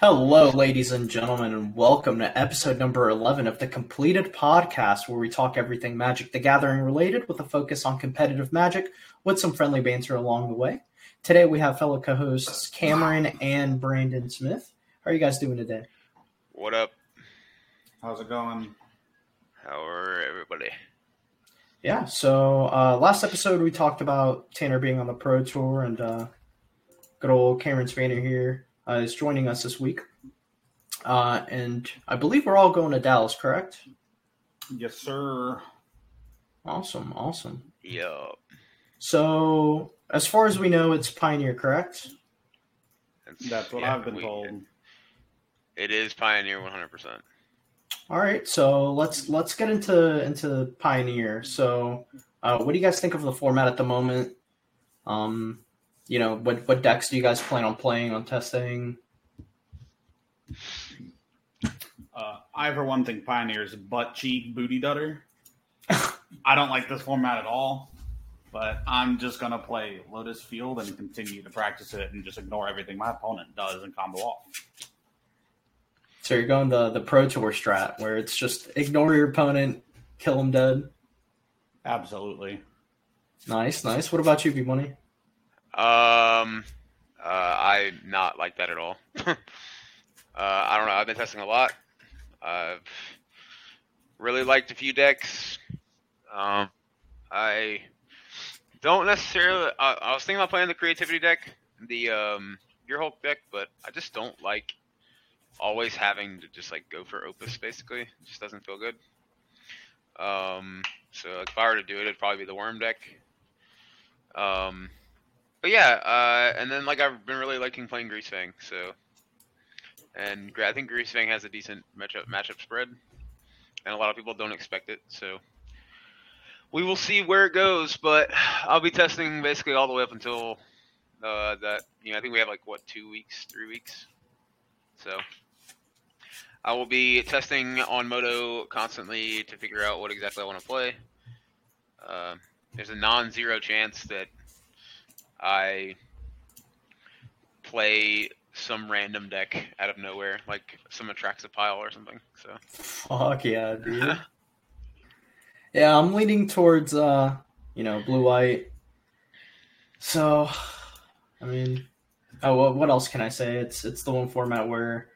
Hello, ladies and gentlemen, and welcome to episode number 11 of the Compleated Podcast, where we talk everything Magic the Gathering related with a focus on competitive Magic with some friendly banter along the way. Today we have fellow co hosts Cameron and Brandon Smith. How are you guys doing today? What up? How's it going? How are everybody? Yeah, so uh, last episode we talked about Tanner being on the Pro Tour, and uh, good old Cameron Spanner here uh, is joining us this week. Uh, and I believe we're all going to Dallas, correct? Yes, sir. Awesome, awesome. Yup. So, as far as we know, it's Pioneer, correct? That's what yeah, I've been we- told. It is Pioneer 100%. All right, so let's let's get into into Pioneer. So, uh, what do you guys think of the format at the moment? Um, you know, what what decks do you guys plan on playing on testing? Uh, I, for one, think Pioneer's butt cheek booty dutter. I don't like this format at all, but I'm just going to play Lotus Field and continue to practice it and just ignore everything my opponent does and combo off. So you're going the the Pro Tour strat, where it's just ignore your opponent, kill them dead. Absolutely. Nice, nice. What about you, B Money? Um, uh, I not like that at all. uh, I don't know. I've been testing a lot. I've really liked a few decks. Um, I don't necessarily. I, I was thinking about playing the creativity deck, the um, Gear Hulk deck, but I just don't like always having to just like go for Opus. Basically, it just doesn't feel good. Um, so like, if I were to do it, it'd probably be the Worm deck. Um, but yeah, uh, and then like I've been really liking playing Greasefang, so and I think Greasefang has a decent matchup matchup spread, and a lot of people don't expect it, so we will see where it goes. But I'll be testing basically all the way up until uh, that. You know, I think we have like what two weeks, three weeks, so. I will be testing on Moto constantly to figure out what exactly I want to play. Uh, there's a non-zero chance that I play some random deck out of nowhere, like some attracts a pile or something. So Fuck yeah, dude. yeah, I'm leaning towards uh, you know, blue white. So, I mean, oh, what, what else can I say? It's it's the one format where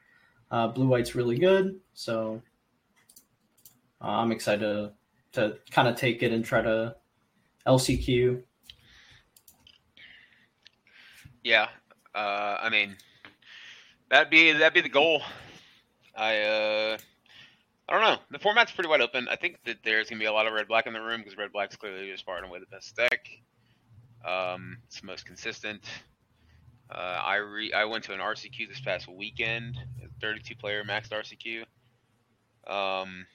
uh, blue white's really good. So, uh, I'm excited to, to kind of take it and try to LCQ. Yeah, uh, I mean that'd be that'd be the goal. I uh, I don't know. The format's pretty wide open. I think that there's gonna be a lot of red black in the room because red black's clearly just far and away the best deck. Um, it's the most consistent. Uh, I re- I went to an RCQ this past weekend, 32 player maxed RCQ. Um,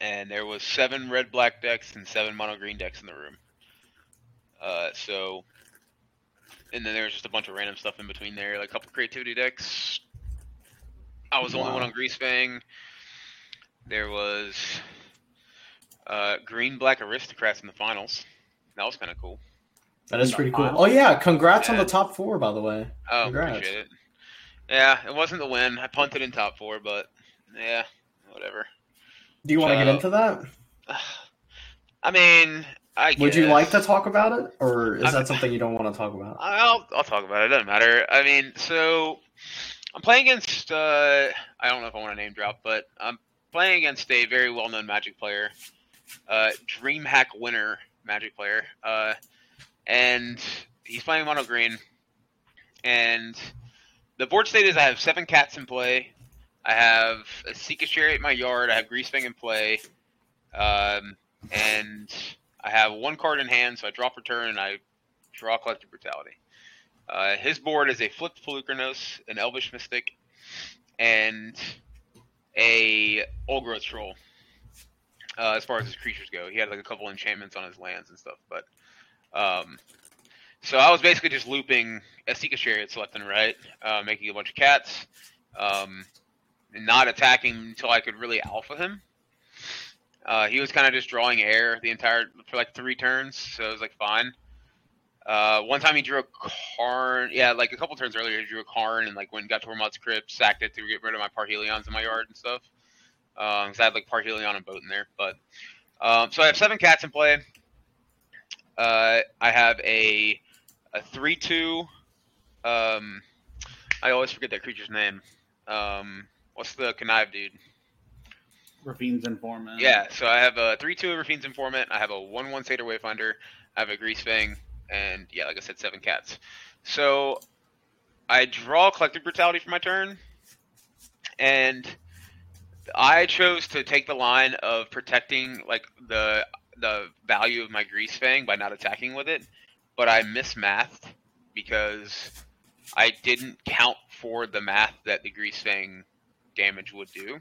and there was seven red black decks and seven mono green decks in the room. Uh, so, and then there was just a bunch of random stuff in between there, like a couple creativity decks. I was the only one Wow. on Greasefang. There was uh, green black aristocrats in the finals. That was kind of cool. That is pretty cool. finals? Oh yeah, congrats on the top four, by the way. Oh, Congrats. appreciate it. Yeah, it wasn't the win. I punted in top four, but yeah, whatever. Do you want to get into that? I mean, I Would you like to talk about it, or is I'm- that something you don't want to talk about? I'll I'll talk about it. It doesn't matter. I mean, so I'm playing against. Uh, I don't know if I want to name drop, but I'm playing against a very well-known Magic player, uh, DreamHack winner Magic player, uh, and he's playing mono green. And the board state is I have seven cats in play. I have a Esika's Chariot in my yard. I have Greasefang in play, um, and I have one card in hand. So I drop return and I draw collective brutality. Uh, his board is a flipped Polukranos, an Elvish Mystic, and a Old Growth Troll. Uh, as far as his creatures go, he had like a couple enchantments on his lands and stuff. But um, so I was basically just looping Esika's Chariots left and right, uh, making a bunch of cats, um, not attacking until I could really alpha him. Uh, he was kind of just drawing air the entire for like three turns, so it was like fine. Uh, one time he drew a Karn. Yeah, like a couple turns earlier, he drew a Karn and like went got to Tormod's crypt, sacked it to get rid of my Parhelions in my yard and stuff. Um, 'cause I had like Parhelion and boat in there. But um, so I have seven cats in play. Uh, I have a a three two. Um, I always forget that creature's name. Um, what's the connive dude? Raffine's informant. Yeah, so I have a three two Raffine's informant. I have a one one Satyr Wayfinder. I have a Grease Fang, and yeah, like I said, seven cats. So I draw Collective Brutality for my turn, and I chose to take the line of protecting like the the value of my Grease Fang by not attacking with it, but I mismathed because I didn't count for the math that the Grease Fang damage would do.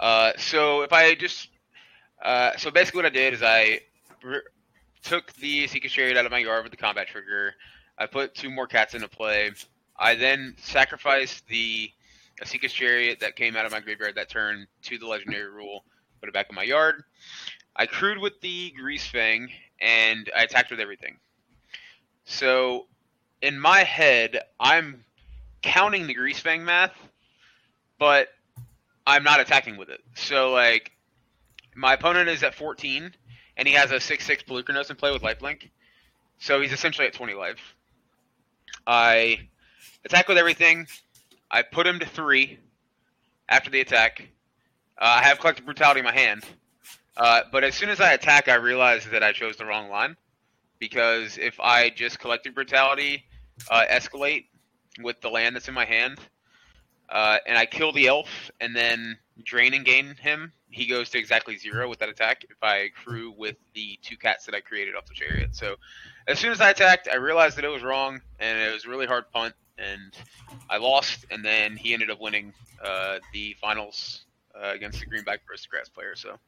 Uh, so if I just uh, so basically what I did is I r- took the Esika's Chariot out of my yard with the combat trigger. I put two more cats into play. I then sacrificed the Esika's Chariot that came out of my graveyard that turn to the legendary rule, put it back in my yard. I crewed with the Grease Fang and I attacked with everything. So in my head, I'm counting the Grease Fang math, but I'm not attacking with it. So like my opponent is at 14 and he has a 6-6 Polukranos in play with lifelink. So he's essentially at 20 life. I attack with everything. I put him to 3 after the attack. Uh, I have collective brutality in my hand. Uh, but as soon as I attack, I realize that I chose the wrong line because if I just collective brutality, uh, escalate with the land that's in my hand, uh, and I kill the elf and then drain and gain him, he goes to exactly zero with that attack. If I crew with the two cats that I created off the chariot, so as soon as I attacked, I realized that it was wrong and it was a really hard punt, and I lost. And then he ended up winning uh, the finals uh, against the Greenback Aristocrats player. So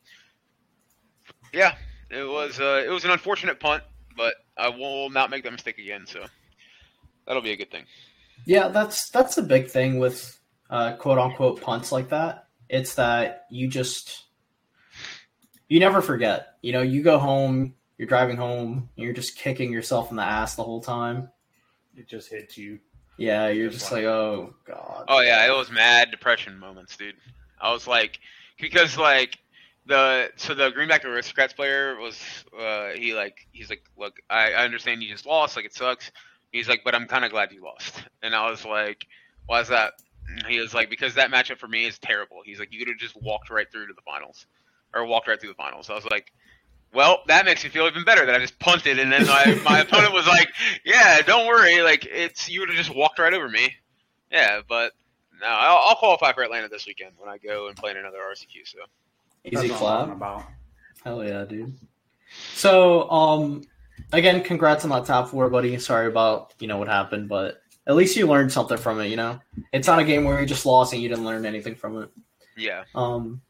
yeah, it was uh, it was an unfortunate punt, but I will not make that mistake again. So that'll be a good thing. Yeah, that's that's the big thing with uh, quote unquote punts like that. It's that you just you never forget. You know, you go home, you're driving home, and you're just kicking yourself in the ass the whole time. It just hits you. Yeah, you're Just just like- like, oh god. Oh yeah, it was mad depression moments, dude. I was like, because like the so the Greenback Aristocrats player was uh he like he's like look I, I understand you just lost like it sucks. He's like but I'm kind of glad you lost, and I was like why is that? And He was like because that matchup for me is terrible. He's like you could have just walked right through to the finals or walked right through the finals. I was like. Well, that makes me feel even better that I just punted, and then my, my opponent was like, "Yeah, don't worry, like it's you would have just walked right over me." Yeah, but no, I'll, I'll qualify for Atlanta this weekend when I go and play in another RCQ. So Easy That's what clap. About. Hell yeah, dude. So, um, again, congrats on that top four, buddy. Sorry about you know what happened, but at least you learned something from it. You know, it's not a game where you just lost and you didn't learn anything from it. yeah, Um,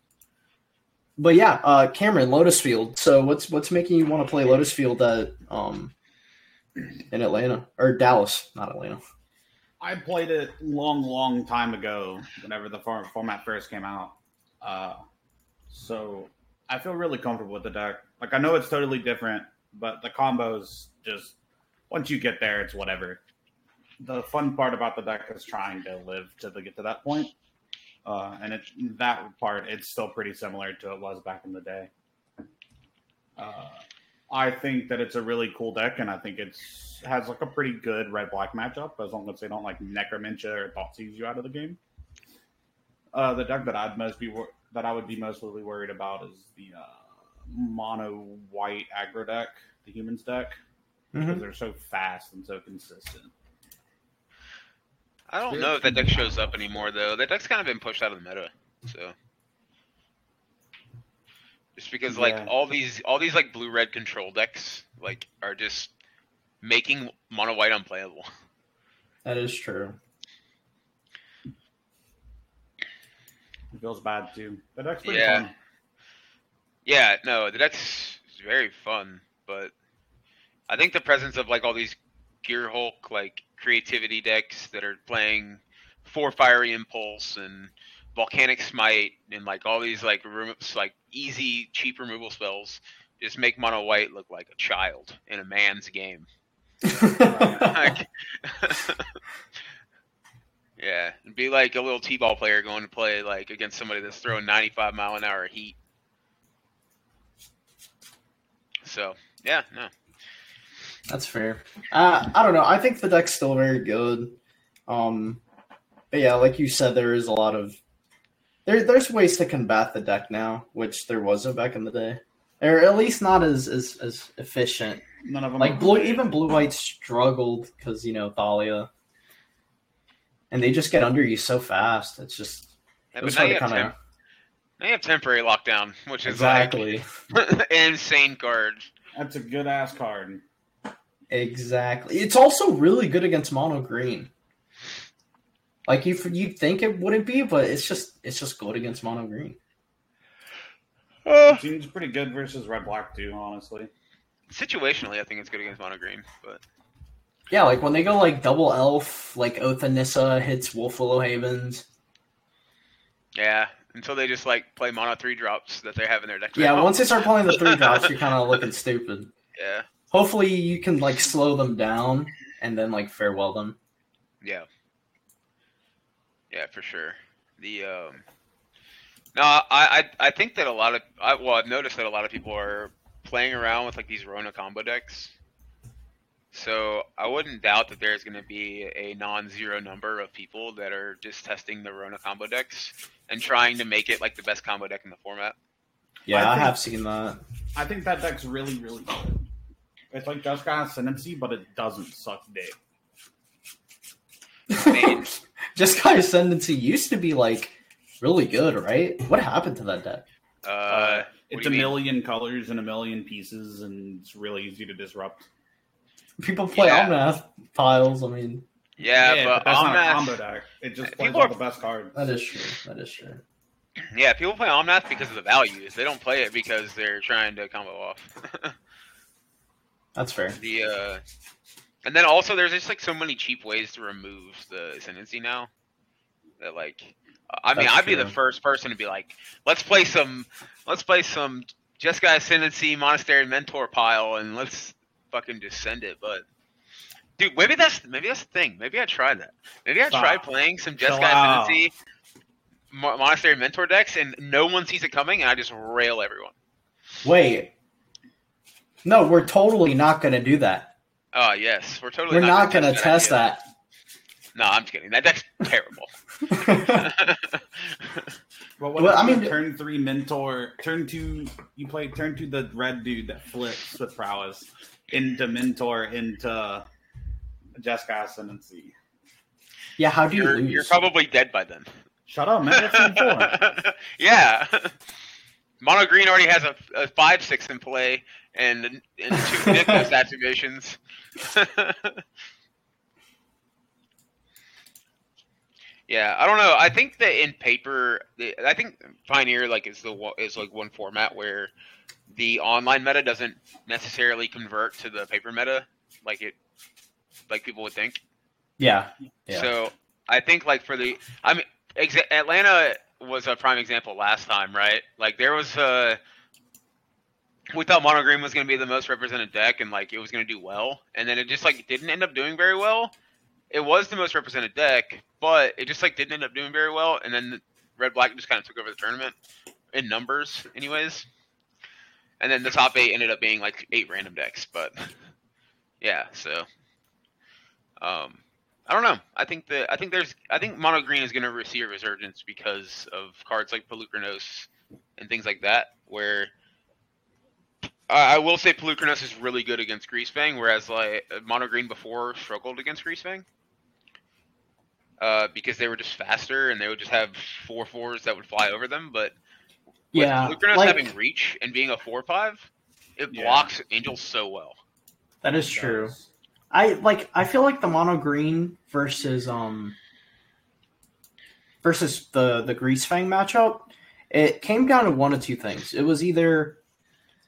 but yeah, uh, Cameron, Lotus Field. So, what's what's making you want to play Lotus Field at um in Atlanta or Dallas, not Atlanta? I played it long, long time ago, whenever the format first came out. Uh, so I feel really comfortable with the deck. Like I know it's totally different, but the combos just once you get there, it's whatever. The fun part about the deck is trying to live to the, get to that point, uh, and it that part it's still pretty similar to it was back in the day. Uh, I think that it's a really cool deck, and I think it's has like a pretty good red black matchup as long as they don't like Necromentia or Thoughtseize you out of the game. Uh, the deck that I'd most be wor- that I would be mostly worried about is the uh, mono white aggro deck, the humans deck, because they're so fast and so consistent. I don't know if that deck shows up anymore though. That deck's kind of been pushed out of the meta. So just because like Yeah. all these all these like blue red control decks like are just making mono white unplayable. That is true. It feels bad too. The deck's pretty Yeah. fun. Yeah, no, the deck's very fun, but I think the presence of like all these Gear Hulk like creativity decks that are playing four Fiery Impulse and Volcanic Spite and like all these like remo- like easy cheap removal spells just make mono white look like a child in a man's game. Yeah, it'd be like a little t-ball player going to play like against somebody that's throwing 95 mile an hour heat. So yeah, no, That's fair. Uh, I don't know. I think the deck's still very good. Um, but yeah, like you said, there is a lot of there. There's ways to combat the deck now, which there wasn't back in the day, or at least not as as, as efficient. None of them Like blue, even blue white struggled because you know Thalia, and they just get under you so fast. It's just Yeah, it was hard to have kind of now you have temporary lockdown, which is exactly, like insane card. That's a good ass card. Exactly. It's also really good against mono green. Like you, you'd think it wouldn't be, but it's just it's just good against mono green. Uh, it seems pretty good versus red black too, honestly. Situationally, I think it's good against mono green, but Yeah, like when they go like double elf, like Oath of Nissa hits Wolfwillow Havens. yeah, until they just like play mono three drops that they have in their deck. Yeah, once they start playing the three drops, you're kind of looking stupid. yeah, Hopefully, you can like slow them down and then like farewell them. yeah, yeah, for sure. The um, no, I, I I think that a lot of I, well, I've noticed that a lot of people are playing around with like these Rona combo decks. So I wouldn't doubt that there's going to be a non-zero number of people that are just testing the Rona combo decks and trying to make it like the best combo deck in the format. Yeah, I I, think- have seen that. I think that deck's really, really good. It's like Jeskai Ascendancy, but it doesn't suck dick. I mean, Jeskai Ascendancy used to be like really good, right? What happened to that deck? uh, Uh, it's a mean? million colors and a million pieces, and it's really easy to disrupt. People play Yeah. Omnath piles. I mean, Yeah, but, that's not a Omnath- combo deck. It just plays People all are- the best cards. that is true. That is true. Yeah, people play Omnath because of the values. They don't play it because they're trying to combo off. That's fair. the uh, and then also there's just like so many cheap ways to remove the ascendancy now. That like, I mean, That's I'd be the first person to be like, let's play some, let's play some just Jeskai Ascendancy Monastery Mentor pile and let's fucking just send it. But dude, maybe that's maybe that's the thing. Maybe I try that. Maybe I try playing some Jeskai out. Ascendancy Monastery Mentor decks and no one sees it coming and I just rail everyone. Wait. No, we're totally not going to do that. Oh yes, we're totally. We're not going to test idea. that. No, I'm just kidding. That deck's terrible. But what Well, I mean- turn three mentor, turn two, you play turn two the red dude that flips with prowess into mentor into Jeskai Ascendancy. yeah, how do you you're, lose? you're probably dead by then. Shut up, man. That's yeah. Mono Green already has a, a five six in play and and two Nykthos activations. yeah, I don't know. I think that in paper, I think Pioneer like is the is like one format where the online meta doesn't necessarily convert to the paper meta like it like people would think. yeah. Yeah. So I think like for the I mean exa- Atlanta was a prime example last time, right? Like there was a we thought Mono Green was going to be the most represented deck and like it was going to do well, and then it just like didn't end up doing very well. It was the most represented deck, but it just like didn't end up doing very well, and then Red Black just kind of took over the tournament in numbers, anyways. And then the top eight ended up being like eight random decks, but yeah, so um, I don't know. I think that I think there's I think mono green is going to receive a resurgence because of cards like Polukranos and things like that. Where I, I will say Polukranos is really good against Greasefang, whereas like mono green before struggled against Greasefang. Uh, because they were just faster and they would just have four fours that would fly over them. But with Yeah, Polukranos like- having reach and being a four five, it Yeah. blocks angels so well. that is true. I like I feel like the mono green versus um versus the the Grease Fang matchup, it came down to one of two things. It was either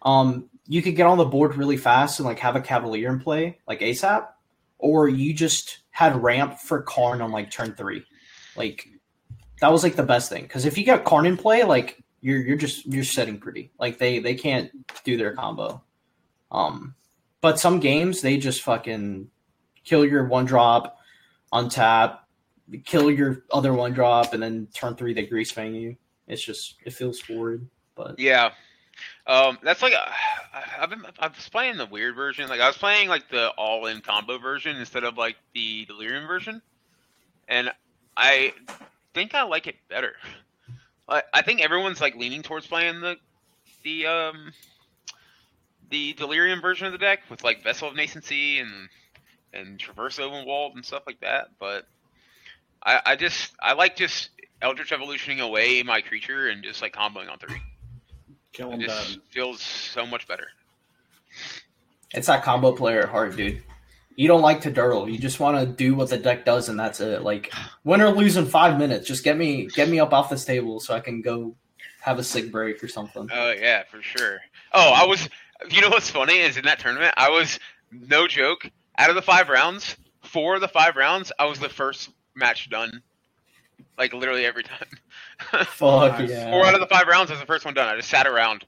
um you could get on the board really fast and like have a cavalier in play, like ASAP, or you just had ramp for Karn on like turn three. Like that was like the best thing. Because if you got Karn in play, like you're you're just you're setting pretty. Like they they can't do their combo. Um but some games they just fucking kill your one drop, untap, kill your other one drop, and then turn three they grease fang you. It's just it feels forward, but Yeah. Um, that's like I've been I was playing the weird version. Like I was playing like the all in combo version instead of like the delirium version, and I think I like it better. I, I think everyone's like leaning towards playing the the um the delirium version of the deck with like vessel of nascency and and traverse Ulvenwald and stuff like that. But I, I just I like just Eldritch evolutioning away my creature and just like comboing on three. Kill It him dead. just feels so much better. it's that combo player at heart, dude. You don't like to dirtle. You just want to do what the deck does, and that's it. Like win or lose in five minutes. Just get me get me up off this table so I can go have a sick break or something. Oh yeah, for sure. Oh, I was. You know what's funny is in that tournament, I was no joke. Out of the five rounds, four of the five rounds, I was the first match done. Like literally every time. Fuck yeah. Four out of the five rounds I was the first one done. I just sat around.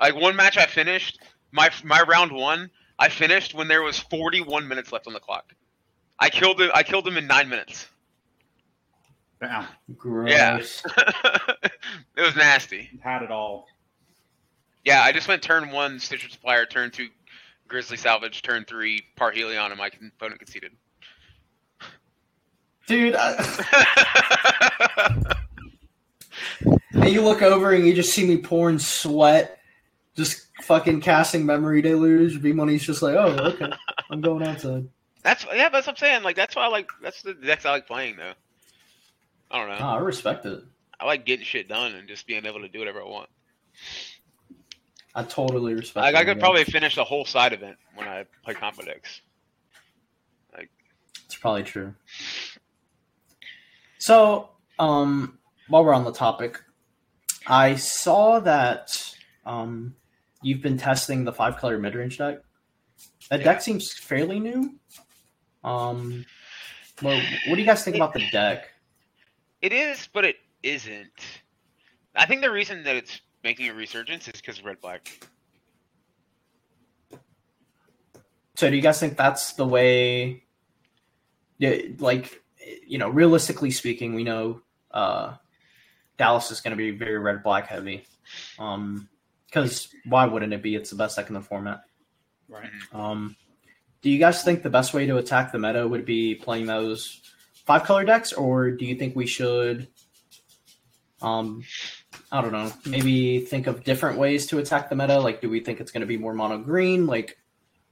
Like one match I finished, my my round one, I finished when there was 41 minutes left on the clock. I killed him. I killed him in nine minutes. Damn. Gross. Yeah. it was nasty. Had it all. Yeah, I just went turn one, Stitcher Supplier, turn two, Grizzly Salvage, turn three, Parhelion, and my opponent conceded. Dude, I, and you look over and you just see me pouring sweat, just fucking casting memory deluge. B Money's just like, oh, okay, I'm going outside. that's yeah, that's what I'm saying. Like that's why I like that's the decks I like playing though. I don't know. Oh, I respect it. I like getting shit done and just being able to do whatever I want. I totally respect. Like I could probably finish the whole side event when I play combo decks. Like, it's probably true. So, um, while we're on the topic, I saw that um, you've been testing the five color midrange deck. That Yeah. deck seems fairly new. Um, well, what do you guys think about the deck? It is, but it isn't. I think the reason that it's making a resurgence is because of red black. So, do you guys think that's the way? Yeah, like you know, realistically speaking, we know uh, Dallas is going to be very red black heavy. Um, because why wouldn't it be? It's the best deck in the format. Right. Um, do you guys think the best way to attack the meta would be playing those five color decks, or do you think we should, um, I don't know, maybe think of different ways to attack the meta? Like, do we think it's going to be more mono green? Like,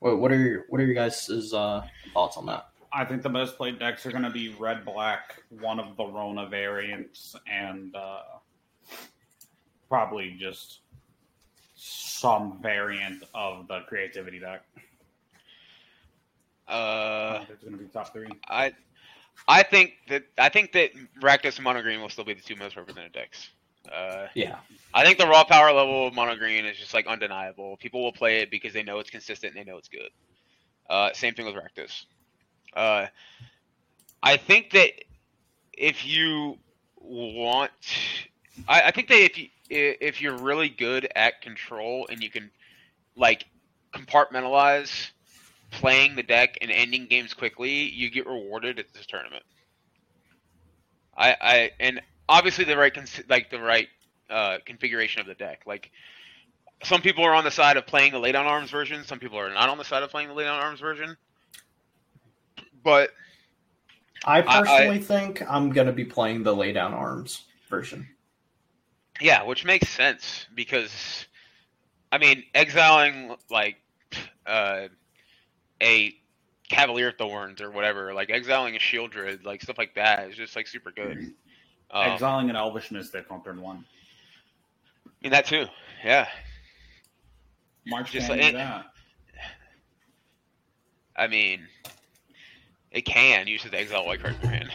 what, what are your, what are your guys' uh, thoughts on that? I think the most played decks are going to be red black, one of the Rona variants, and uh, probably just some variant of the creativity deck. Uh, It's going to be top three. I I think that I think that Rakdos and Mono Green will still be the two most represented decks. Uh, Yeah, I think the raw power level of Mono Green is just like undeniable. People will play it because they know it's consistent and they know it's good. Uh, same thing with Rakdos. Uh, I think that if you want, I, I think that if you if you're really good at control and you can like compartmentalize playing the deck and ending games quickly, you get rewarded at this tournament. I, I and obviously the right like the right uh, configuration of the deck. Like some people are on the side of playing the lay down arms version, some people are not on the side of playing the lay down arms version. But I I- personally think I'm going to be playing the lay down arms version. yeah, which makes sense because I mean exiling like uh, a Cavalier Thorns or whatever, like exiling a Sheoldred, like stuff like that is just like super good. Um, Exiling an Elvish Mystic on turn one. I mean that too. Yeah. March Just can like- do that. I mean, it can use the exile white card in your hand.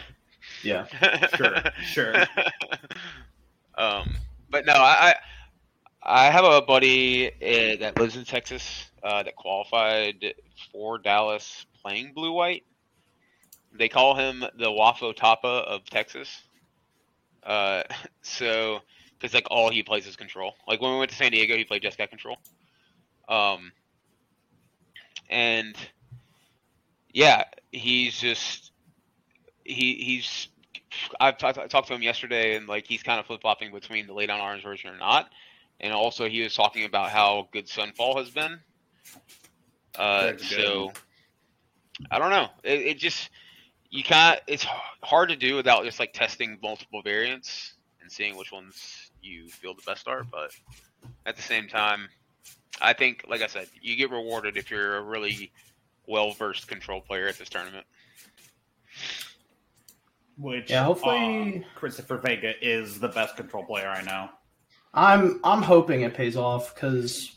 Yeah. Sure, sure. um, but no, I I I have a buddy uh, that lives in Texas uh, that qualified for Dallas playing blue white. They call him the Wafo Tapa of Texas. Uh, so because like all he plays is control. Like when we went to San Diego, he played Jeskai control. Um, and yeah, he's just he he's I've t- I talked to him yesterday, and like he's kind of flip flopping between the lay down arms version or not, and also he was talking about how good Sunfall has been. Uh, so I don't know. It, it just you can't. It's hard to do without just like testing multiple variants and seeing which ones you feel the best are. But at the same time, I think, like I said, you get rewarded if you're a really well versed control player at this tournament. Which Yeah, hopefully- uh, Christopher Vega is the best control player I know. I'm I'm hoping it pays off because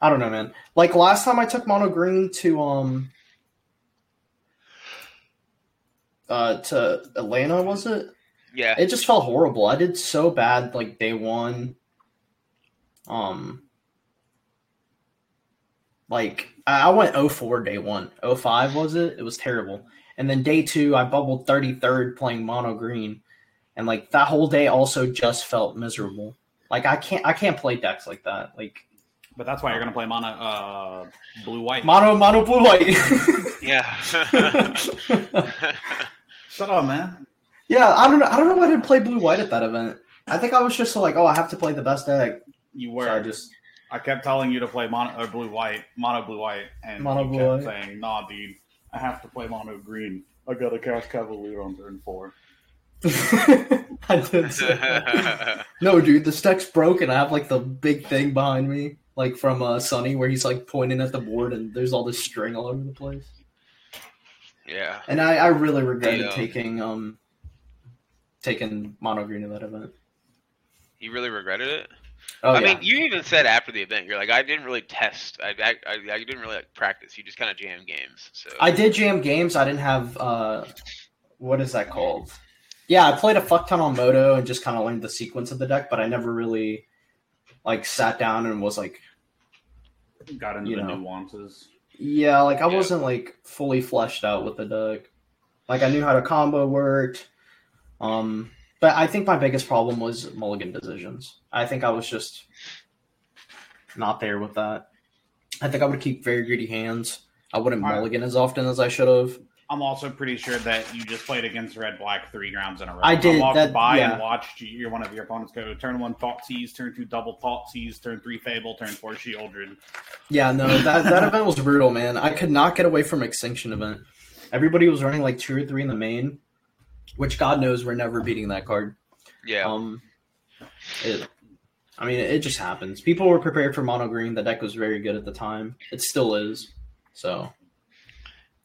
I don't know, man. Like last time I took mono green to um uh to Atlanta, was it? Yeah, It just felt horrible. I did so bad like day one. Um like I I went 04 day one. 05 was it? It was terrible. And then day two I bubbled 33rd playing mono green. And like that whole day also just felt miserable. Like I can't I can't play decks like that. Like But that's why you're going to play mono uh, blue white. mono mono blue white. yeah. Shut up, man. yeah, I don't know I don't know why I didn't play blue white at that event. I think I was just like, oh, I have to play the best deck. You So were. I just I kept telling you to play mono or blue white, mono blue white, and Mono you blue kept white. saying, "Nah, dude, I have to play mono green. I got to cast Cavalier on turn four. I did say that. No, dude, the deck's broken. I have like the big thing behind me, like from uh, Sunny, where he's like pointing at the board and there's all this string all over the place. yeah. And I, I really regretted Yeah. taking um taking mono green in that event. You really regretted it? Oh I yeah, mean, you even said after the event, you're like, I didn't really test. I, I, I, I didn't really like practice. You just kind of jam games. So I did jam games. I didn't have uh, what is that called? Yeah, I played a fuck ton on Moto and just kind of learned the sequence of the deck, but I never really like sat down and was like, Got into You the know. nuances. yeah, like I Yeah. wasn't like fully fleshed out with the deck. Like I knew how to combo worked. Um, but I think my biggest problem was mulligan decisions. I think I was just not there with that. I think I would keep very greedy hands. I wouldn't Alright. mulligan as often as I should have. I'm also pretty sure that you just played against red black three rounds in a row. I did, walked that- by yeah. and watched you, your one of your opponents go turn one thought seize, turn two double thought seize, turn three fable, turn four Sheoldred. Yeah, no, that that event was brutal, man. I could not get away from extinction event. Everybody was running like two or three in the main, which God knows we're never beating that card. yeah. Um, it, I mean, it just happens. People were prepared for mono green. The deck was very good at the time. It still is. So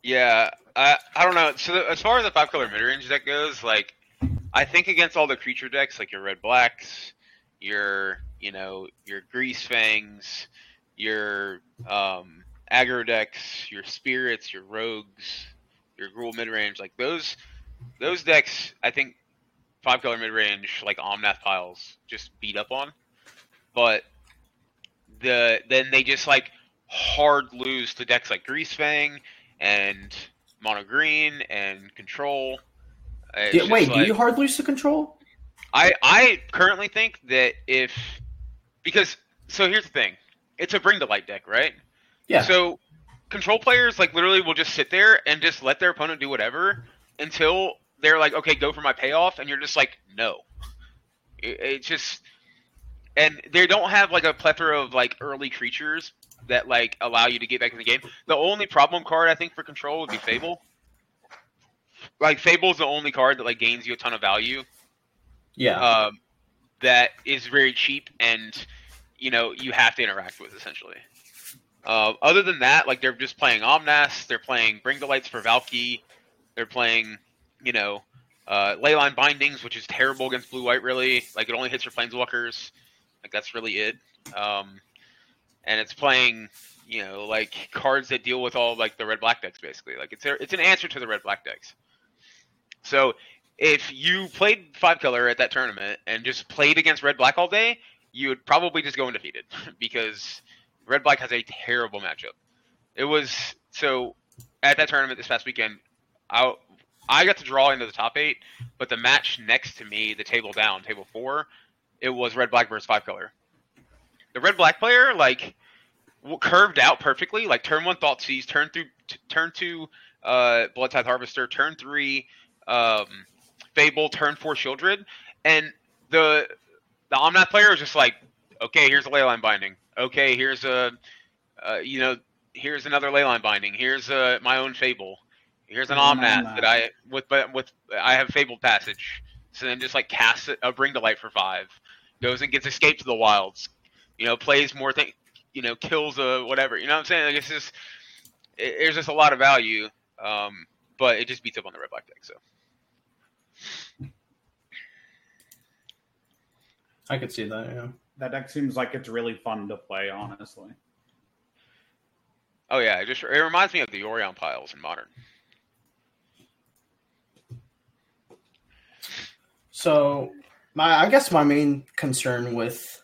Yeah, I I don't know. So the, as far as the five color mid range deck goes, like I think against all the creature decks, like your red blacks, your you know your grease fangs, your um, aggro decks, your spirits, your rogues, your gruul mid range, like those those decks, I think five color mid range like Omnath piles just beat up on, but the then they just like hard lose to decks like Grease Fang and Mono Green and Control. Yeah, wait, do you hard lose to control? I I currently think that if because so here's the thing, it's a bring to light deck, right? Yeah. So control players like literally will just sit there and just let their opponent do whatever until they're like, okay, go for my payoff, and you're just like, no. It, it's just and they don't have like a plethora of like early creatures that like allow you to get back in the game. The only problem card I think for control would be Fable. Like Fable's the only card that like gains you a ton of value Yeah. um, that is very cheap and you know you have to interact with essentially. Uh, other than that, like they're just playing Omnaths, they're playing Bring the Lights for Valki, they're playing you know uh, Leyline Bindings, which is terrible against Blue White. Really, like it only hits your Planeswalkers. Like that's really it. Um, and it's playing you know like cards that deal with all like the red black decks basically. Like it's a, it's an answer to the red black decks. So if you played five color at that tournament and just played against red black all day, you would probably just go undefeated because red black has a terrible matchup. It was so at that tournament this past weekend, I I got to draw into the top eight, but the match next to me, the table down, table four, it was red black versus five color. The red black player, like w- curved out perfectly. Like turn one thought seize, turn through, t- turn two, uh, blood tithe harvester, turn three, um, fable, turn four Sheoldred, and the the omnath player is just like, okay, here's a leyline binding. Okay, here's a, uh, you know, here's another leyline binding. Here's uh, my own fable. Here's an omnath Omnath. that I with but with I have fabled passage. So then just like cast it, uh, bring to light for five, goes and gets escaped to the wilds. You know, plays more thing. You know, kills a whatever. You know what I'm saying? Like it's just it, there's just a lot of value, um, but it just beats up on the red black deck. So I could see that. Yeah. That deck seems like it's really fun to play, honestly. oh yeah, it just it reminds me of the Yorion piles in modern. So, my I guess my main concern with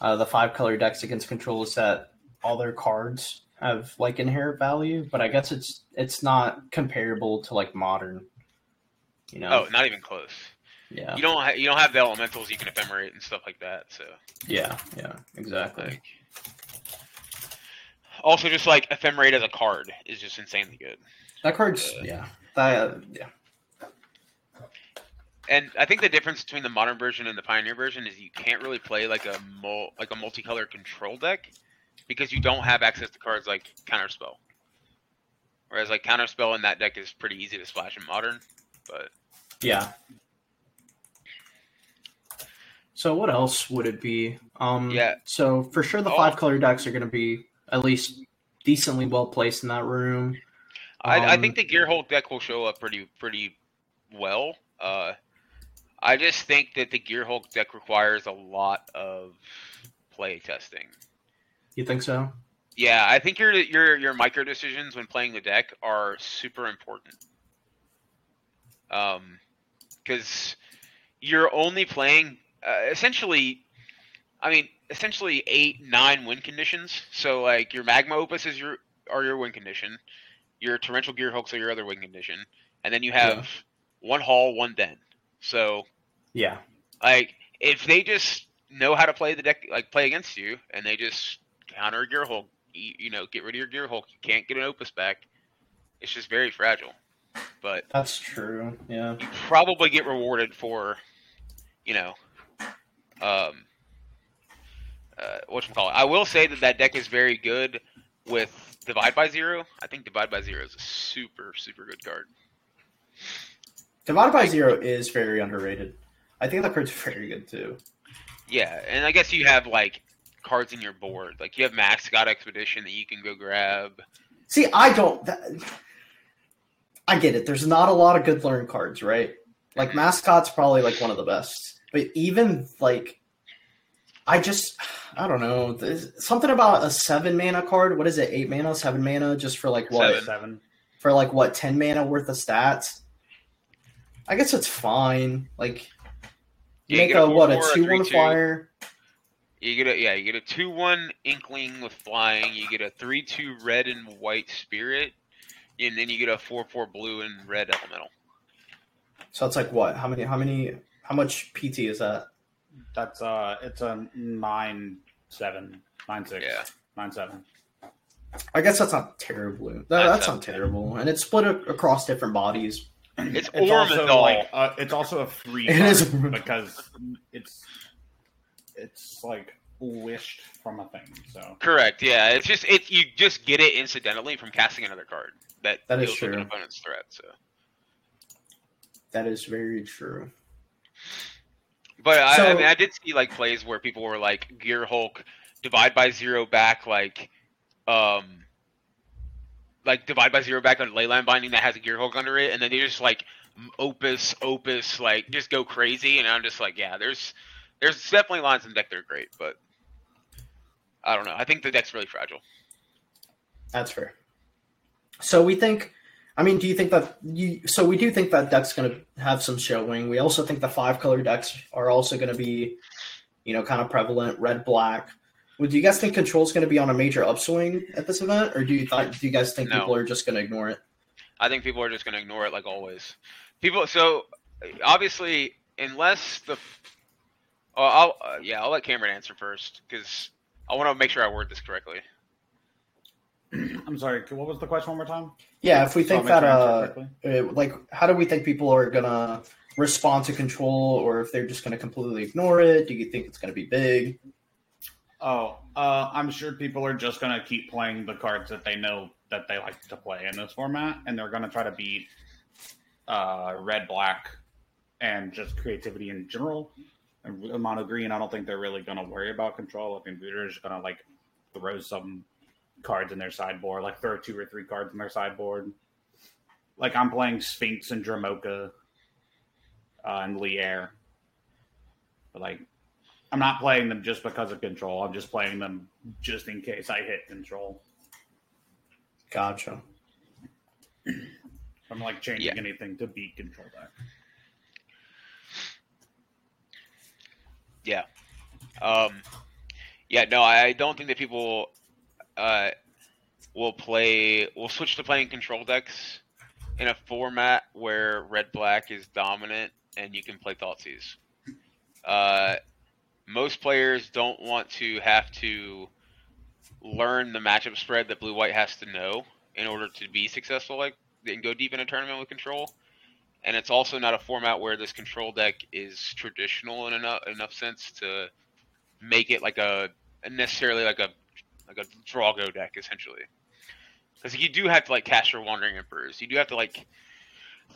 uh, the five color decks against control is that all their cards have like inherent value, but I guess it's it's not comparable to like modern. You know? Oh, not even close. yeah, You don't ha- you don't have the elementals you can ephemerate and stuff like that. So yeah, yeah, exactly. like, also just like ephemerate as a card is just insanely good. That card's uh, yeah, that yeah, And I think the difference between the modern version and the pioneer version is you can't really play like a mul- like a multicolor control deck because you don't have access to cards like counterspell. Whereas like counterspell in that deck is pretty easy to splash in modern, but yeah. So what else would it be? Um, Yeah. So for sure, the Oh. five color decks are going to be at least decently well placed in that room. I, I Um, think the Gear Hulk deck will show up pretty pretty well. Uh, I just think that the Gear Hulk deck requires a lot of play testing. You think so? Yeah, I think your your your micro decisions when playing the deck are super important. Um, because you're only playing uh, essentially, I mean, essentially eight nine win conditions. So like your magma opus is your are your win condition, your torrential Gear Hulks are your other win condition, and then you have one hall, one den. So Yeah. like if they just know how to play the deck, like play against you, and they just counter a gear hulk, you, you know, get rid of your gear hulk. You can't get an opus back. It's just very fragile. But That's true. Yeah. you probably get rewarded for, you know, um, uh, what call it. I will say that that deck is very good with divide by zero. I think divide by zero is a super super good card. Divide by zero is very underrated. I think the card's very good too. Yeah, and I guess you have like cards in your board. Like you have Mascot Exhibition that you can go grab. See, I don't. That, I get it. There's not a lot of good learn cards, right? Like mm-hmm. mascot's probably like one of the best, but even like, I just, I don't know. There's something about a seven mana card. What is it? Eight mana, seven mana, just for like what? Seven. Seven. For like what? Ten mana worth of stats. I guess it's fine. Like, you Yeah, make get a, what a two one 3-2. flyer. You get a yeah, you get a two one Inkling with flying. You get a three two red and white Spirit, and then you get a four four blue and red Elemental. So it's like what? How many? How many? How much PT is that? That's uh, it's a nine seven, nine six, Yeah. nine seven. I guess that's not terrible. That, That's that's not not terrible, and it's split a- across different bodies. It's, It's also like uh, it's also a free It is card because it's it's like wished from a thing. So Correct. Yeah, it's just it. You just get it incidentally from casting another card that, That is deals with an opponent's threat. So, That is very true. but I, I mean, I did see like plays where people were like Gear Hulk divide by zero back like, um, like divide by zero back on Leyline Binding that has a Gear Hulk under it, and then they just like Opus Opus like just go crazy, and I'm just like, yeah, there's there's definitely lines in the deck that are great, but I don't know. I think the deck's really fragile. That's fair. So we think. I mean, do you think that you? So we do think that deck's going to have some showing. We also think the five color decks are also going to be, you know, kind of prevalent. Red, black. Would you guys think control's going to be on a major upswing at this event, or do you thought? Do you guys think No. people are just going to ignore it? I think people are just going to ignore it like always. People, so obviously, unless the, oh, I'll uh, yeah, I'll let Cameron answer first because I want to make sure I word this correctly. I'm sorry. What was the question one more time? Yeah, if we So think I'll that sure I uh, answer correctly. uh, like, how do we think people are gonna respond to control, or if they're just gonna completely ignore it? Do you think it's gonna be big? Oh, uh, I'm sure people are just gonna keep playing the cards that they know that they like to play in this format, and they're gonna try to beat uh, red, black, and just creativity in general. And mono green, I don't think they're really gonna worry about control. I think they're just gonna like throw some cards in their sideboard, like throw two or three cards in their sideboard. Like I'm playing Sphinx and Dramoka uh, and Lier. But like I'm not playing them just because of control. I'm just playing them just in case I hit control. Gotcha. I'm like changing Yeah. anything to beat control deck. Yeah. Um, yeah, no, I don't think that people uh, will play, will switch to playing control decks in a format where red black is dominant and you can play Thoughtseize. Uh, most players don't want to have to learn the matchup spread that blue white has to know in order to be successful, like and go deep in a tournament with control and it's also not a format where this control deck is traditional in enough enough sense to make it like a necessarily like a like a draw-go deck essentially. Because you do have to like cast your Wandering Emperors. You do have to like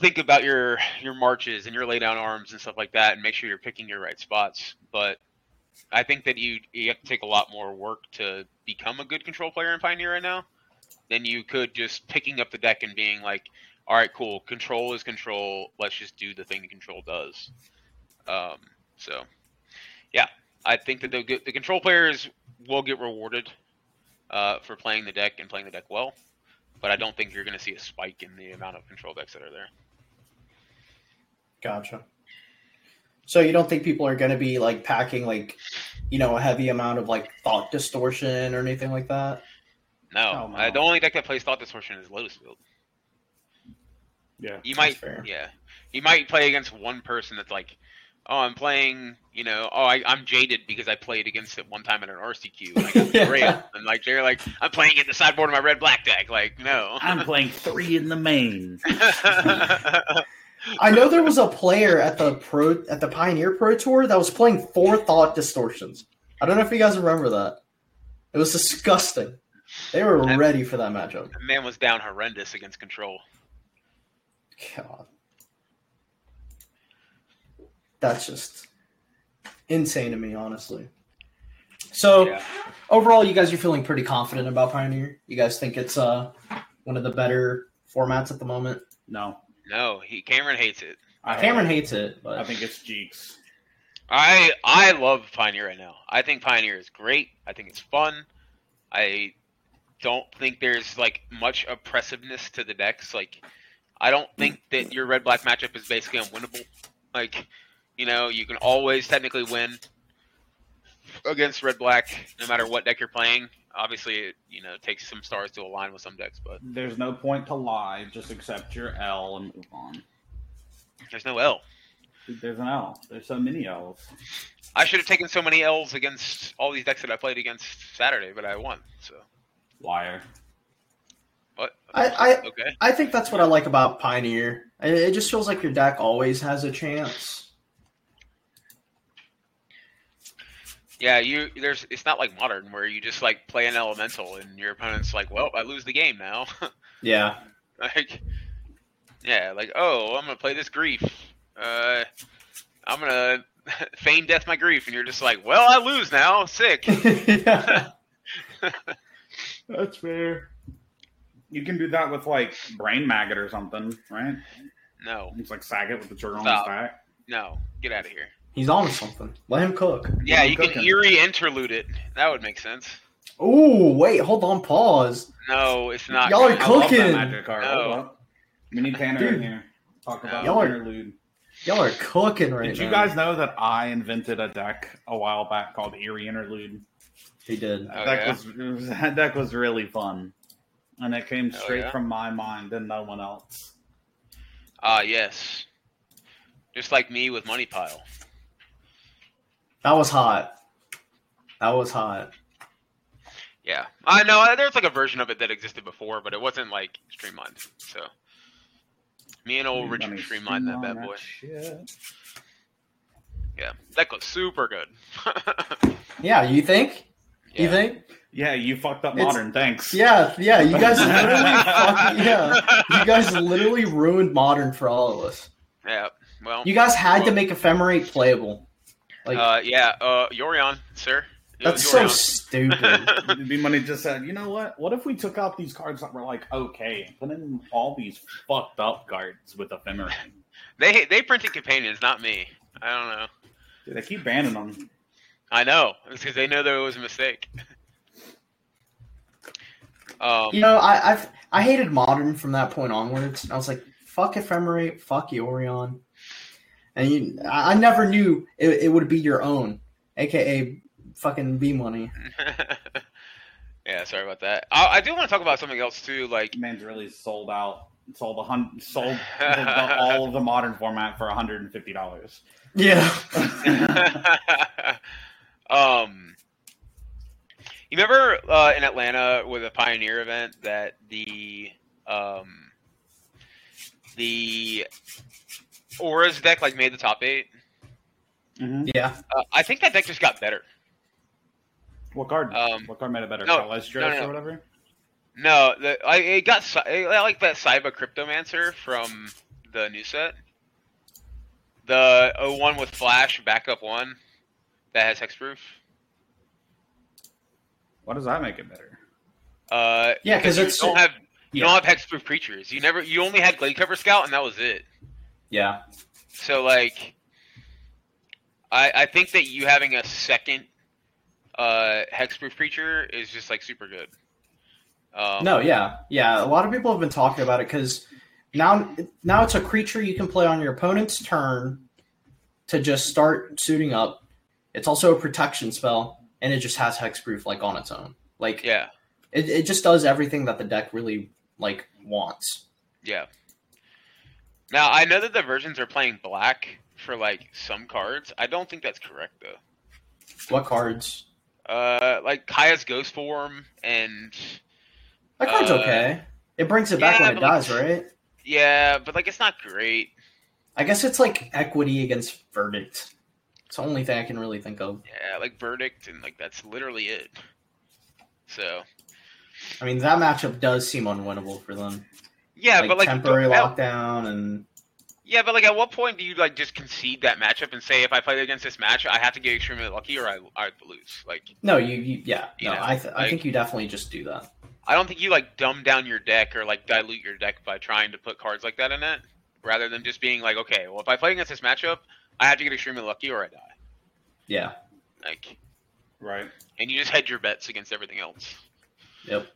think about your your marches and your lay down arms and stuff like that, and make sure you're picking your right spots. But I think that you you have to take a lot more work to become a good control player in Pioneer right now than you could just picking up the deck and being like, all right, cool. Control is control. Let's just do the thing that control does. Um, so, yeah, I think that the the control players will get rewarded uh, for playing the deck and playing the deck well, but I don't think you're going to see a spike in the amount of control decks that are there. Gotcha. So you don't think people are going to be like packing like, you know, a heavy amount of like thought distortion or anything like that? No, Oh, no. Uh, the only deck that plays Thought Distortion is Lotus Field. Yeah. You might, fair. yeah, you might play against one person that's like, oh, I'm playing, you know, oh, I, I'm jaded because I played against it one time at an RCQ and I got Yeah. railed. And like they're like, I'm playing in the sideboard of my red black deck. Like, no. I'm playing three in the main. I know there was a player at the pro at the Pioneer Pro Tour that was playing four thought distortions. I don't know if you guys remember that. It was disgusting. They were And- ready for that matchup. The man was down horrendous against control. God. That's just insane to me, honestly. So Yeah. overall, you guys are feeling pretty confident about Pioneer. You guys think it's uh one of the better formats at the moment. No. No, he Cameron hates it. I Cameron hates it, but I think it's Jeeks. I I love Pioneer right now. I think Pioneer is great. I think it's fun. I don't think there's like much oppressiveness to the decks. Like I don't think that your red black matchup is basically unwinnable. Like you know you can always technically win against red black no matter what deck you're playing. Obviously, it you know takes some stars to align with some decks, but There's no point to lie. Just accept your L and move on. there's no L. There's an L. There's so many L's. I should have taken so many L's against all these decks that I played against Saturday, but I won. So Liar. what? I, I Okay. I think that's what I like about Pioneer. It, it just feels like your deck always has a chance. Yeah, you there's it's not like modern where you just like play an elemental and your opponent's like, well, I lose the game now. Yeah. like, yeah, like oh, I'm gonna play this grief. Uh, I'm gonna feign death my grief, and you're just like, well, I lose now. Sick. That's fair. You can do that with like Brain Maggot or something, right? No, It's like Sagat with the trigger on Stop. his back. no, get out of here. He's on to something. Let him cook. Yeah, I'm you can cooking. eerie interlude it. That would make sense. Oh wait, hold on, pause. No, it's not. Y'all are. I Cooking. magic card. No. Hold up. We need Tanner Dude. in here. Talk about Y'all are- interlude. Y'all are cooking right now. Did now. you guys know that I invented a deck a while back called Eerie Interlude? He did. Oh, That deck yeah? was was- that deck was really fun, and it came Oh, straight yeah? from my mind and no one else. Ah, yes. Just like me with Money Pile. That was hot. That was hot. Yeah, I know. uh, There's like a version of it that existed before, but it wasn't like streamlined. So me and old Richard streamlined that streamline bad boy. shit. Yeah, that goes super good. Yeah, you think? You think? Yeah, you fucked up It's- modern. Thanks. Yeah, yeah. You guys literally, fucking, yeah. You guys literally ruined modern for all of us. Yeah. Well. You guys had to make ephemerate playable. Like uh, yeah. Uh, Yorion, sir. Yo- that's so Yorion. stupid. B Money just said, you know what? What if we took out these cards that were like okay and put in all these fucked up cards with ephemera? they they printed companions, not me. I don't know. Dude, they keep banning them. I know It's because they know there was a mistake. um, you know, I I've, I hated modern from that point onwards. I was like, fuck ephemerate, fuck Yorion. And you, I I never knew it, it would be your own, aka fucking B money. yeah, sorry about that. I, I do want to talk about something else too. Like, Man's really sold out. Sold a hun- sold the, all of the modern format for hundred and fifty dollars. Yeah. um, you remember uh, in Atlanta with a Pioneer event that the um the Auras deck like made the top eight. Mm-hmm. Yeah. Uh, I think that deck just got better. What card? Um, what card made it better? no, Celestial no, no, no. or whatever. No, the, I it got Cy- I like that Saiba Cryptomancer from the new set. The 01 with Flash backup one that has hexproof. What does that make it better? Uh, Yeah, 'cause you don't have you yeah. don't have hexproof creatures. You never you only had Gladecover Scout and that was it. Yeah. So like, I I think that you having a second uh hexproof creature is just like super good. Um, No, yeah, yeah. A lot of people have been talking about it because now, now it's a creature you can play on your opponent's turn to just start suiting up. It's also a protection spell, and it just has hexproof like on its own. Like Yeah, it, it just does everything that the deck really like wants. yeah. Now I know that the versions are playing black for like some cards. I don't think that's correct though. What cards? Uh, like Kaya's Ghostform and That card's Uh, okay. It brings it back yeah, when it but, like- dies, right? yeah, but like it's not great. I guess it's like equity against verdict. It's the only thing I can really think of. Yeah, like Verdict and like that's literally it. So I mean, that matchup does seem unwinnable for them. Yeah, like, but like temporary at- lockdown and Yeah, but like, at what point do you like just concede that matchup and say, if I play against this match, I have to get extremely lucky or I I lose? Like, No, you, you yeah, You no, know, I, th- I think you definitely just do that. I don't think you like dumb down your deck or like dilute your deck by trying to put cards like that in it, rather than just being like, okay, well, if I play against this matchup, I have to get extremely lucky or I die. Yeah, Like, Right. and you just hedge your bets against everything else. yep.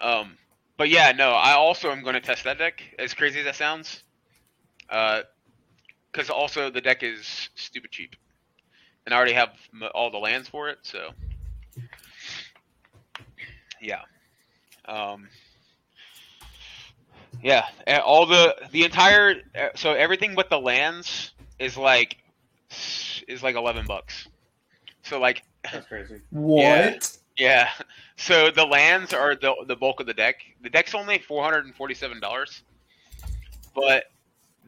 Um, but yeah, no, I also am going to test that deck. As crazy as that sounds, because also the deck is stupid cheap, and I already have m- all the lands for it. So, yeah, um, yeah, all the the entire uh, so everything but the lands is like is like eleven bucks. So like That's crazy. What? yeah. So the lands are the the bulk of the deck. The deck's only four hundred and forty seven dollars, but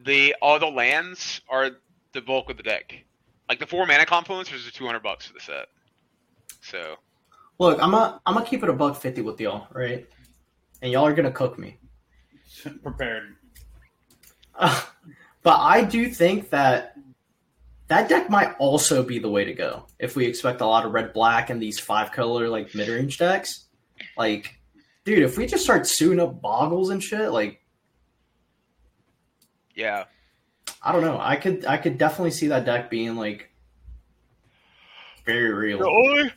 the all the lands are the bulk of the deck. Like the four mana confluencers are two hundred bucks for the set. So Look, I'm a, I'm gonna keep it a buck fifty with y'all, right? And y'all are gonna cook me. Prepared. Uh, but I do think that that deck might also be the way to go if we expect a lot of red black and these five color like mid range decks. Like, dude, if we just start suing up boggles and shit, like yeah, I don't know. I could I could definitely see that deck being like very real. the only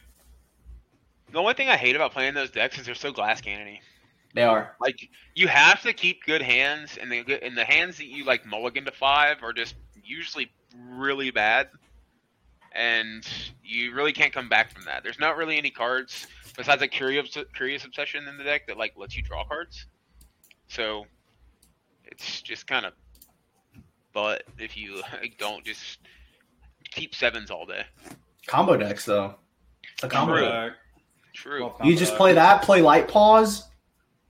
the only thing I hate about playing those decks is they're so glass cannony. They are. Like you have to keep good hands, and the and the hands that you like mulligan to five are just usually really bad, and you really can't come back from that. There's not really any cards besides a curious curious obsession in the deck that like lets you draw cards. So it's just kind of but if you like, don't just keep sevens all day. Combo decks though. It's a combo True. deck. True. Twelve You just combo play that, play Light-Paws.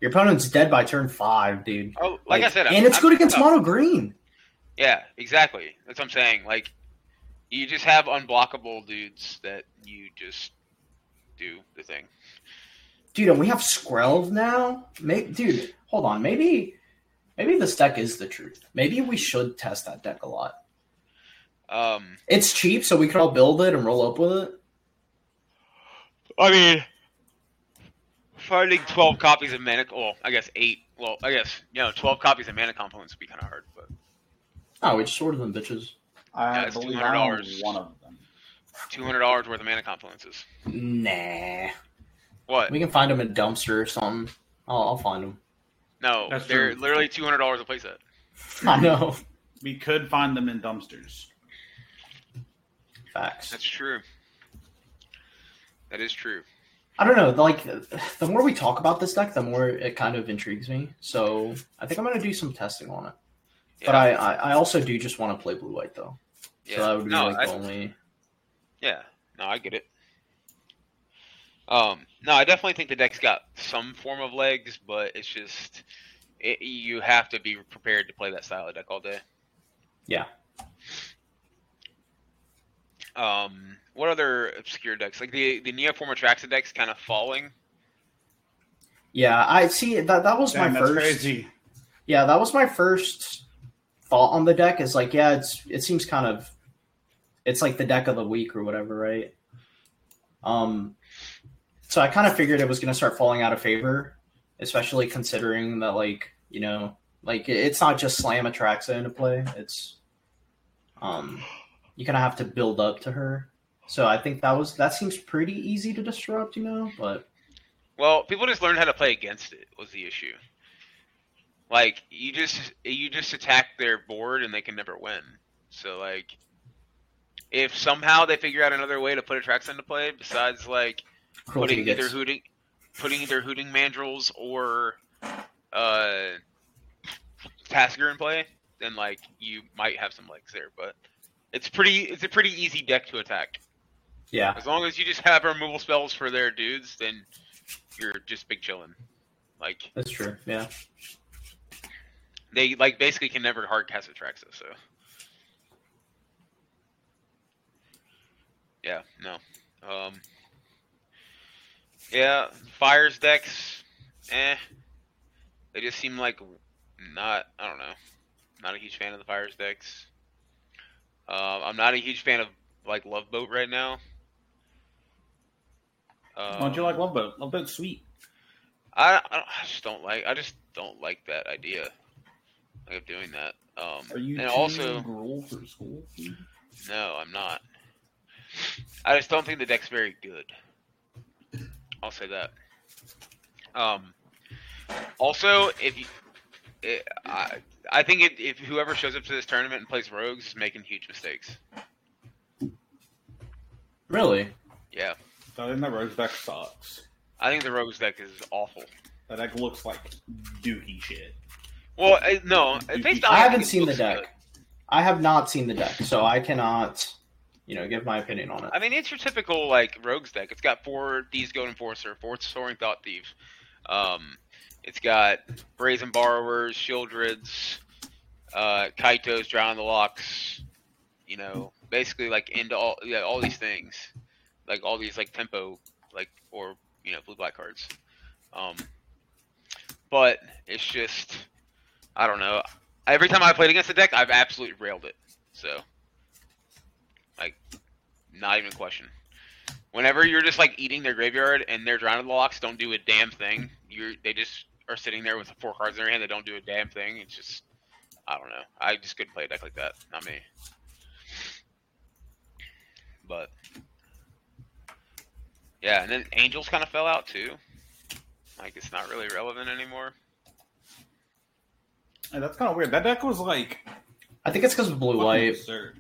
Your opponent's dead by turn five, dude. Oh, like, I said, and I'm- it's I'm- good against no. mono green. Yeah, exactly. That's what I'm saying. Like, you just have unblockable dudes that you just do the thing. Dude, and we have Skrelv now. Maybe, dude, hold on. Maybe, maybe this deck is the truth. Maybe we should test that deck a lot. Um, It's cheap, so we can all build it and roll up with it. I mean, finding 12 copies of mana. Well, I guess eight. Well, I guess you know, 12 copies of mana components would be kind of hard, but Oh, we just ordered them, bitches. I Yeah, believe I own $200. one of them. $200 worth of mana components. Nah, What? we can find them in a dumpster or something. I'll, I'll find them. No, That's they're true. literally $200 a playset. I know. We could find them in dumpsters. Facts. That's true. That is true. I don't know. Like, the more we talk about this deck, the more it kind of intrigues me. So I think I'm gonna do some testing on it. But Yeah. I, I, I also do just want to play blue white though. Yeah. So that would be no, like I, the only. Yeah, no, I get it. Um, no, I definitely think the deck's got some form of legs, but it's just it, you have to be prepared to play that style of deck all day. Yeah. Um, what other obscure decks like the the Neoform Atraxa deck's kind of falling? Yeah, I see that. That was Damn, my that's first. crazy. Yeah, that was my first thought on the deck. Is like, yeah, it's it seems kind of, it's like the deck of the week or whatever, right? Um, so I kind of figured it was going to start falling out of favor, especially considering that, like, you know, like it's not just slam Atraxa into play. It's, um, you kind of have to build up to her. So I think that was that seems pretty easy to disrupt, you know. But Well, people just learned how to play against it was the issue. Like you just you just attack their board and they can never win. So like, if somehow they figure out another way to put Atraxa into play besides like cruelty putting either gets hooting, putting either Hooting Mandrills or uh, Tasigur in play, then like you might have some legs there. But it's pretty it's a pretty easy deck to attack. yeah, As long as you just have removal spells for their dudes, then you're just big chillin'. Like that's true. Yeah. They like basically can never hard cast Atraxa, so yeah, no. Um Yeah, fires decks, eh. They just seem like not I don't know. Not a huge fan of the fires decks. Um I'm not a huge fan of like Love Boat right now. Um, Why don't you like Love Boat? Love Boat's sweet. I, I, don't- I just don't like. I just don't like that idea of doing that. Um, Are you and also, gruel for school? no, I'm not. I just don't think the deck's very good. I'll say that. Um, also, if you, it, I, I think it, if whoever shows up to this tournament and plays rogues is making huge mistakes. Really? Yeah, I think the rogues deck sucks. I think the rogues deck is awful. That deck looks like dookie shit. Well, no, based on I haven't seen the deck. good. I have not seen the deck, so I cannot, you know, give my opinion on it. I mean, it's your typical like rogues deck. It's got four Thieves Goat Enforcer, four Soaring Thought Thieves. Um, it's got Brazen Borrowers, Sheoldreds, uh, Kaitos, Drown the Locks. You know, basically like into all yeah, all these things, like all these like tempo, like or you know blue black cards. Um, but it's just I don't know. Every time I played against the deck, I've absolutely railed it. So, like, not even a question. Whenever you're just like eating their graveyard and their drowned locks don't do a damn thing, you're they just are sitting there with four cards in their hand that don't do a damn thing. It's just I don't know. I just couldn't play a deck like that. Not me. But yeah, and then Angels kind of fell out too. Like it's not really relevant anymore. And that's kind of weird. That deck was like I think it's because of blue fucking white. absurd.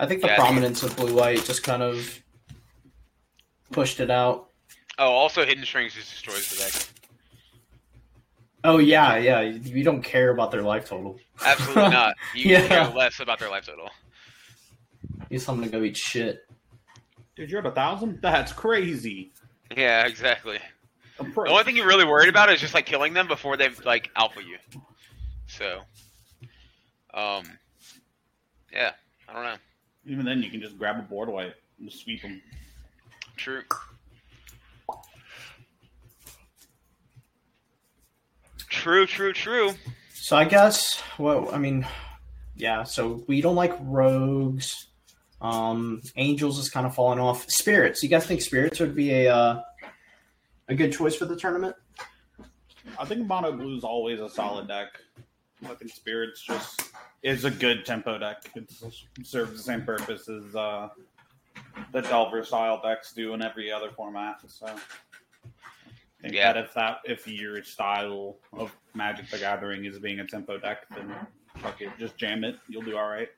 I think the Yeah, I think prominence of blue white just kind of pushed it out. Oh, also Hidden Strings just destroys the deck. Oh yeah, yeah. You don't care about their life total. Absolutely not. You Yeah. care less about their life total. He's someone to go eat shit. Dude, you're at a thousand? That's crazy. Yeah, exactly. The only thing you're really worried about is just like killing them before they've like alpha you. So, um, yeah, I don't know. Even then, you can just grab a board wipe and just sweep them. True. True, true, true. So I guess, well, I mean, yeah. So we don't like rogues. Um, angels is kind of falling off. Spirits. You guys think spirits would be a uh, a good choice for the tournament? I think Mono Blue is always a solid deck. Think Spirits just is a good tempo deck. It serves the same purpose as uh, the Delver style decks do in every other format. So, I think Yeah. that if that if your style of Magic the Gathering is being a tempo deck, then fuck it, just jam it. You'll do all right.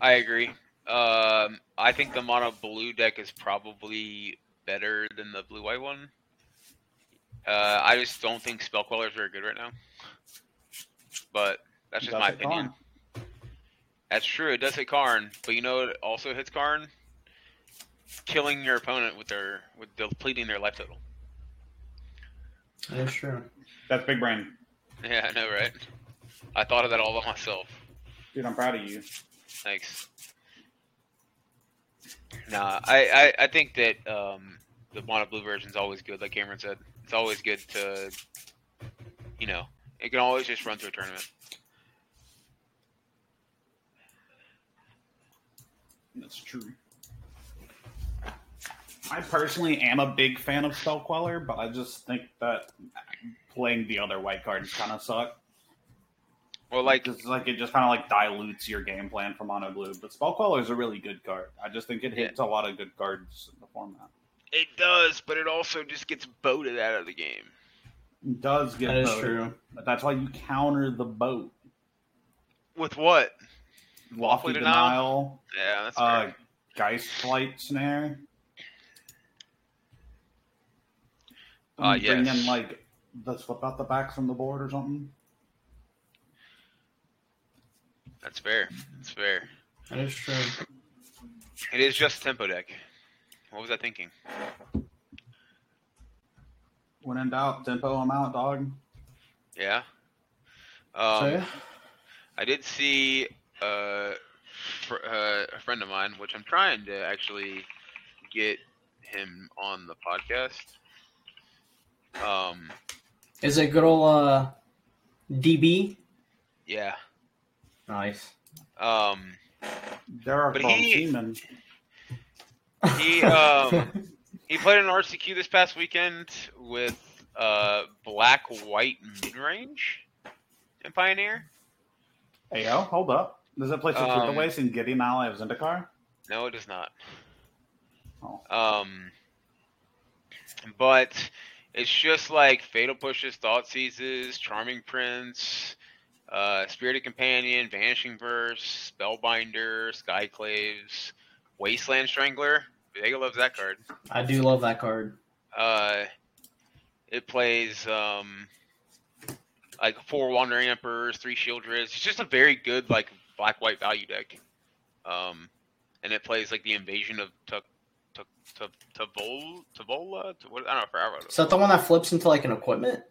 I agree. Um, I think the mono blue deck is probably better than the blue white one. Uh, I just don't think spell queller is very good right now. But that's just my opinion. Karn? That's true. It does hit Karn, but you know it also hits Karn? Killing your opponent with their with depleting their life total. That's true. That's big brain, Yeah, I know, right? I thought of that all by myself. dude. I'm proud of you. Thanks. Nah, I, I, I think that um, the mono blue version is always good, like Cameron said. It's always good to, you know, it can always just run through a tournament. That's true. I personally am a big fan of Spell Queller, but I just think that playing the other white cards kind of suck. Well, like, Just like it just kind of like dilutes your game plan for mono blue. But Spell Queller is a really good card. I just think it hits a lot of good cards in the format. it does, but it also just gets boated out of the game. It does get That is voted, true. but that's why you counter the boat. With what? Lawful denial? denial, Yeah, that's uh, fair. Geist Flight Snare. Uh, And bring in like the flip out the back from the board or something. That's fair. That's fair. That is true. It is just tempo deck. What was I thinking? When in doubt, tempo them out, dog. Yeah. so Um, yeah. I did see uh, fr- uh, a friend of mine, which I'm trying to actually get him on the podcast. Um, Is it good old uh, DB? yeah. Nice. Um, Derek But he- Seaman. he um, he played an RCQ this past weekend with uh, black white mid range in Pioneer. Hey yo, hold up. Does it play Six Um, Waste and Gideon Ally of Zendikar? No, it does not. Oh. Um, but it's just like Fatal Pushes, Thought Seizes, Charming Prince, uh, Spirited Companion, Vanishing Verse, Spellbinder, Skyclaves, Wasteland Strangler. Vega loves that card. I do love that card. Uh, it plays um, like four Wandering Emperors, three Sheoldreds. It's just a very good like black white value deck. Um, and it plays like the invasion of Tuk Tuk Tuk Tolvada Tolvada. What, I don't know. Forever. Is that the one that flips into like an equipment?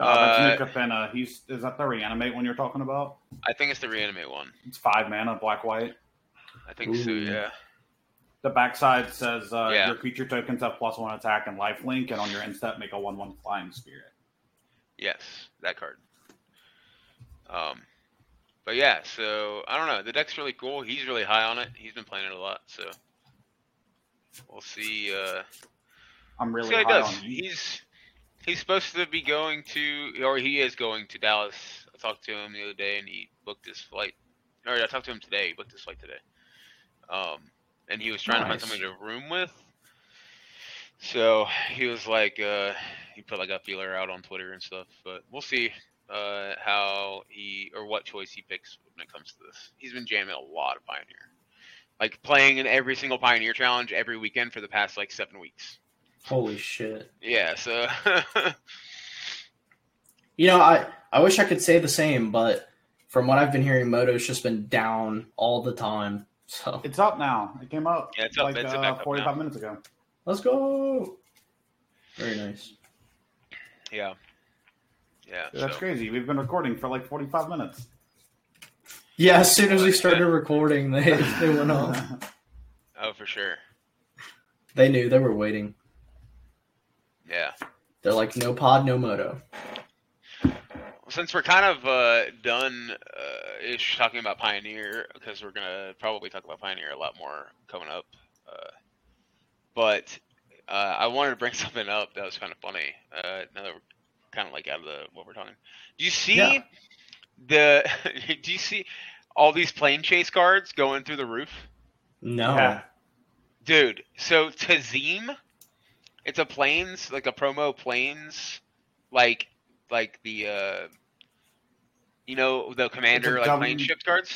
Uh, that's Uh, Nick Capena. He's is that the reanimate one you're talking about? I think it's the reanimate one. It's five mana, black white. I think so. Yeah. The backside says uh, Yeah. your creature tokens have plus one attack and life link, and on your end step make a one one flying spirit. Yes, that card. Um, but yeah. So I don't know. The deck's really cool. He's really high on it. He's been playing it a lot. So we'll see. Uh, I'm really high he does. on you. He's he's supposed to be going to, or he is going to Dallas. I talked to him the other day, and he booked his flight. Or I talked to him today. He booked his flight today. Um, and he was trying to find somebody to room with. So he was like, uh, he put like a feeler out on Twitter and stuff. But we'll see uh, how he or what choice he picks when it comes to this. He's been jamming a lot of Pioneer, like playing in every single Pioneer challenge every weekend for the past like seven weeks. Holy shit. Yeah, so You know, I, I wish I could say the same, but from what I've been hearing, Moto's just been down all the time. So It's up now. It came up Yeah, it's up. like It's uh, up 45 now. minutes ago. Let's go. Very nice. Yeah. Yeah. That's so- crazy. We've been recording for like 45 minutes. Yeah, as soon as we started recording, they they went on. Oh, for sure. They knew they were waiting. Yeah. They're like, no pod, no moto. Since we're kind of uh, done uh, ish talking about Pioneer, because we're gonna probably talk about Pioneer a lot more coming up. Uh, but uh, I wanted to bring something up that was kind of funny. Uh, now that we're kind of like out of the what we're talking. Do you see Yeah. the? do you see all these Planechase cards going through the roof? No. Yeah. Dude, so Tazeem, it's a planes, like a promo planes, like like the uh you know the commander like plane W- ship cards?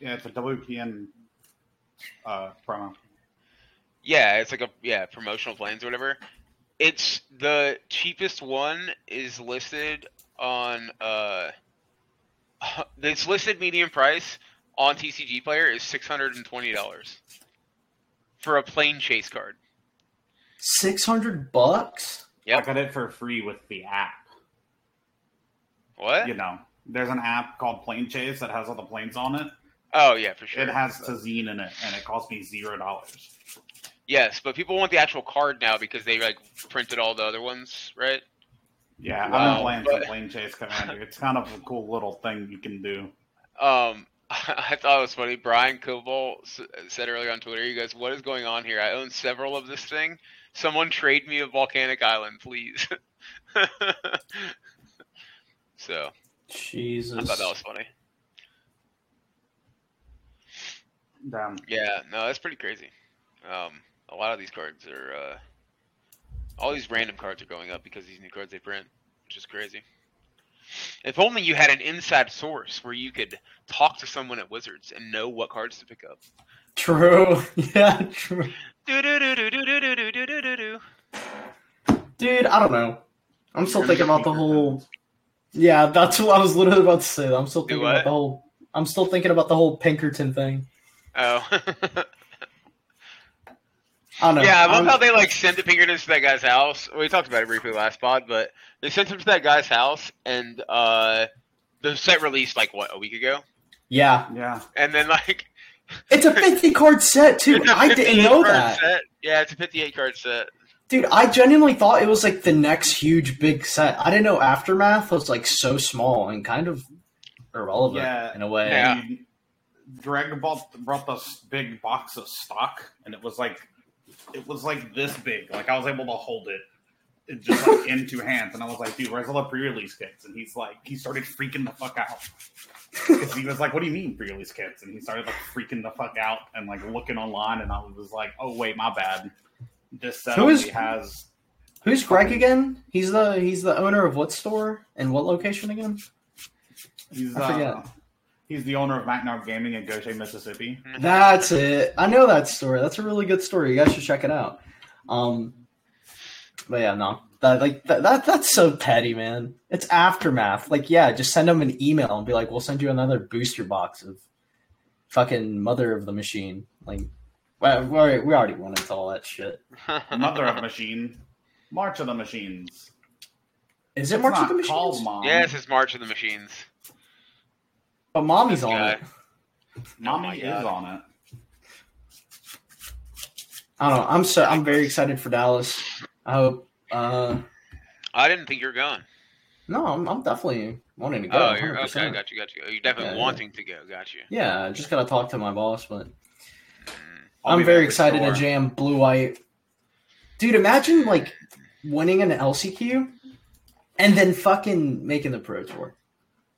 Yeah, it's a WPN uh, promo. Yeah, it's like a yeah, promotional planes or whatever. It's the cheapest one is listed on uh it's listed medium price on TCGplayer is six hundred and twenty dollars. For a Planechase card. Six hundred bucks. Yeah, I got it for free with the app. What? You know, there's an app called Planechase that has all the planes on it. Oh yeah, for sure. It has Tazeem in it, and it cost me zero dollars. Yes, but people want the actual card now because they like printed all the other ones, right? Yeah, I've Wow, been playing but- some Planechase Commander. It's kind of a cool little thing you can do. Um, I thought it was funny. Brian Kowal s- said earlier on Twitter, "You guys, what is going on here? I own several of this thing. Someone trade me a volcanic island, please." so Jesus. I thought that was funny. Damn. Yeah, no, that's pretty crazy. Um, a lot of these cards are, uh, all these random cards are going up because these new cards they print, which is crazy. If only you had an inside source where you could talk to someone at Wizards and know what cards to pick up. True. Yeah, true. Do-do-do-do-do-do-do-do-do-do. Dude, I don't know. I'm still thinking about the whole. Yeah, that's what I was literally about to say. I'm still thinking about the whole. I'm still thinking about the whole Pinkerton thing. Oh. I don't know. yeah, I love I'm- how they like sent the Pinkertons to that guy's house. We talked about it briefly last pod, but they sent him to that guy's house, and uh, the set released like what a week ago, Yeah, Yeah. and then like it's a 50 card set too. I didn't know that, Set. Yeah, it's a 58 card set. Dude. I genuinely thought it was like the next huge big set. I didn't know Aftermath was like so small and kind of irrelevant Yeah. in a way. Yeah. Dude, Greg bought, brought this big box of stock, and it was like it was like this big. Like I was able to hold it, it just like in two hands, and I was like, "Dude, where's all the pre-release kits?" And he's like, he started freaking the fuck out because he was like, "What do you mean pre-release kits?" And he started like freaking the fuck out and like looking online, and I was like, "Oh wait, my bad. This set Who only is- has Who's Greg again? He's the he's the owner of what store and what location again? he's I forget. uh, he's the owner of Macknard Gaming in Goshen, Mississippi." That's it. I know that story. That's a really good story. You guys should check it out. Um, but yeah, no, that like that, that that's so petty, man. It's aftermath. Like, yeah, just send them an email and be like, "We'll send you another booster box of fucking Mother of the Machine." Like, well, we already, we already went into all that shit. Mother of Machine, March of the Machines. Is it It's March of the Machines? called Mom. yes, it's March of the Machines. But mommy's on it. Mommy Oh is on it. I don't know. I'm so I'm very excited for Dallas. I hope. Uh, I didn't think you were going. no, I'm, I'm definitely wanting to go. oh, you're okay. Got you. Got you. You're definitely Yeah, yeah. wanting to go. Got you. Yeah, I just gotta talk to my boss, but I'll I'm very excited to jam blue white. Dude, imagine like winning an LCQ and then fucking making the pro tour.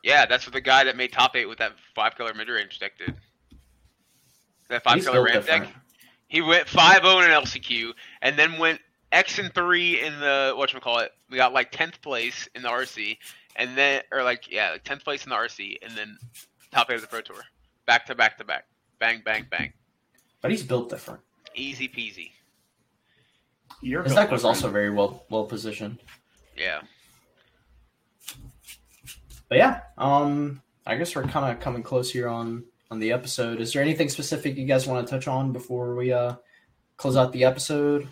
Yeah, that's what the guy that made top eight with that five color mid range deck did. That five He's color ramp deck. He went 5 0 in an LCQ and then went X and 3 in the, whatchamacallit. We got like 10th place in the RC and then, or like, yeah, like 10th place in the RC and then top eight of the Pro Tour. Back to back to back. Bang, bang, bang. But he's built different. Easy peasy. You're His built deck was also very well well positioned. Yeah. But yeah, um, I guess we're kind of coming close here on on the episode. Is there anything specific you guys want to touch on before we uh close out the episode?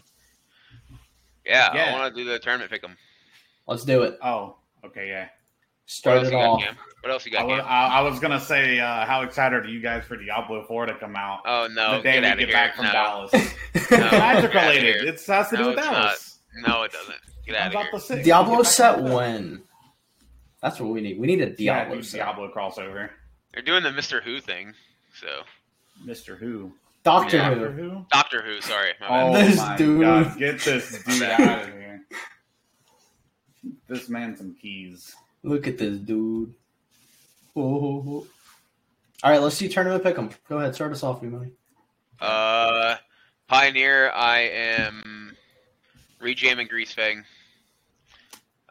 Yeah, Yeah. I want to do the tournament pick 'em. Let's do it. Oh, okay, yeah. Start it you got, off. Cam? What else you I got, was, Cam? I, I was gonna say, uh, how excited are you guys for Diablo 4 to come out Oh no, the day get we out of get here! back from no, Dallas? No. It's magic related. It has to do No, with it's Dallas. no, it doesn't. Get out of here. Diablo Get set to when? That's what we need. We need a Diablo do set. Diablo crossover. They're doing the Mister Who thing, so Mister Who? Doctor Yeah. Who. Who? Doctor Who. Sorry, my Oh bad. This my dude. god! Get this dude out of here. This man some keys. Look at this dude. Oh. All right, let's see tournament pick 'em. Go ahead, start us off, you money. Uh, Pioneer. I am rejamming Greasefang.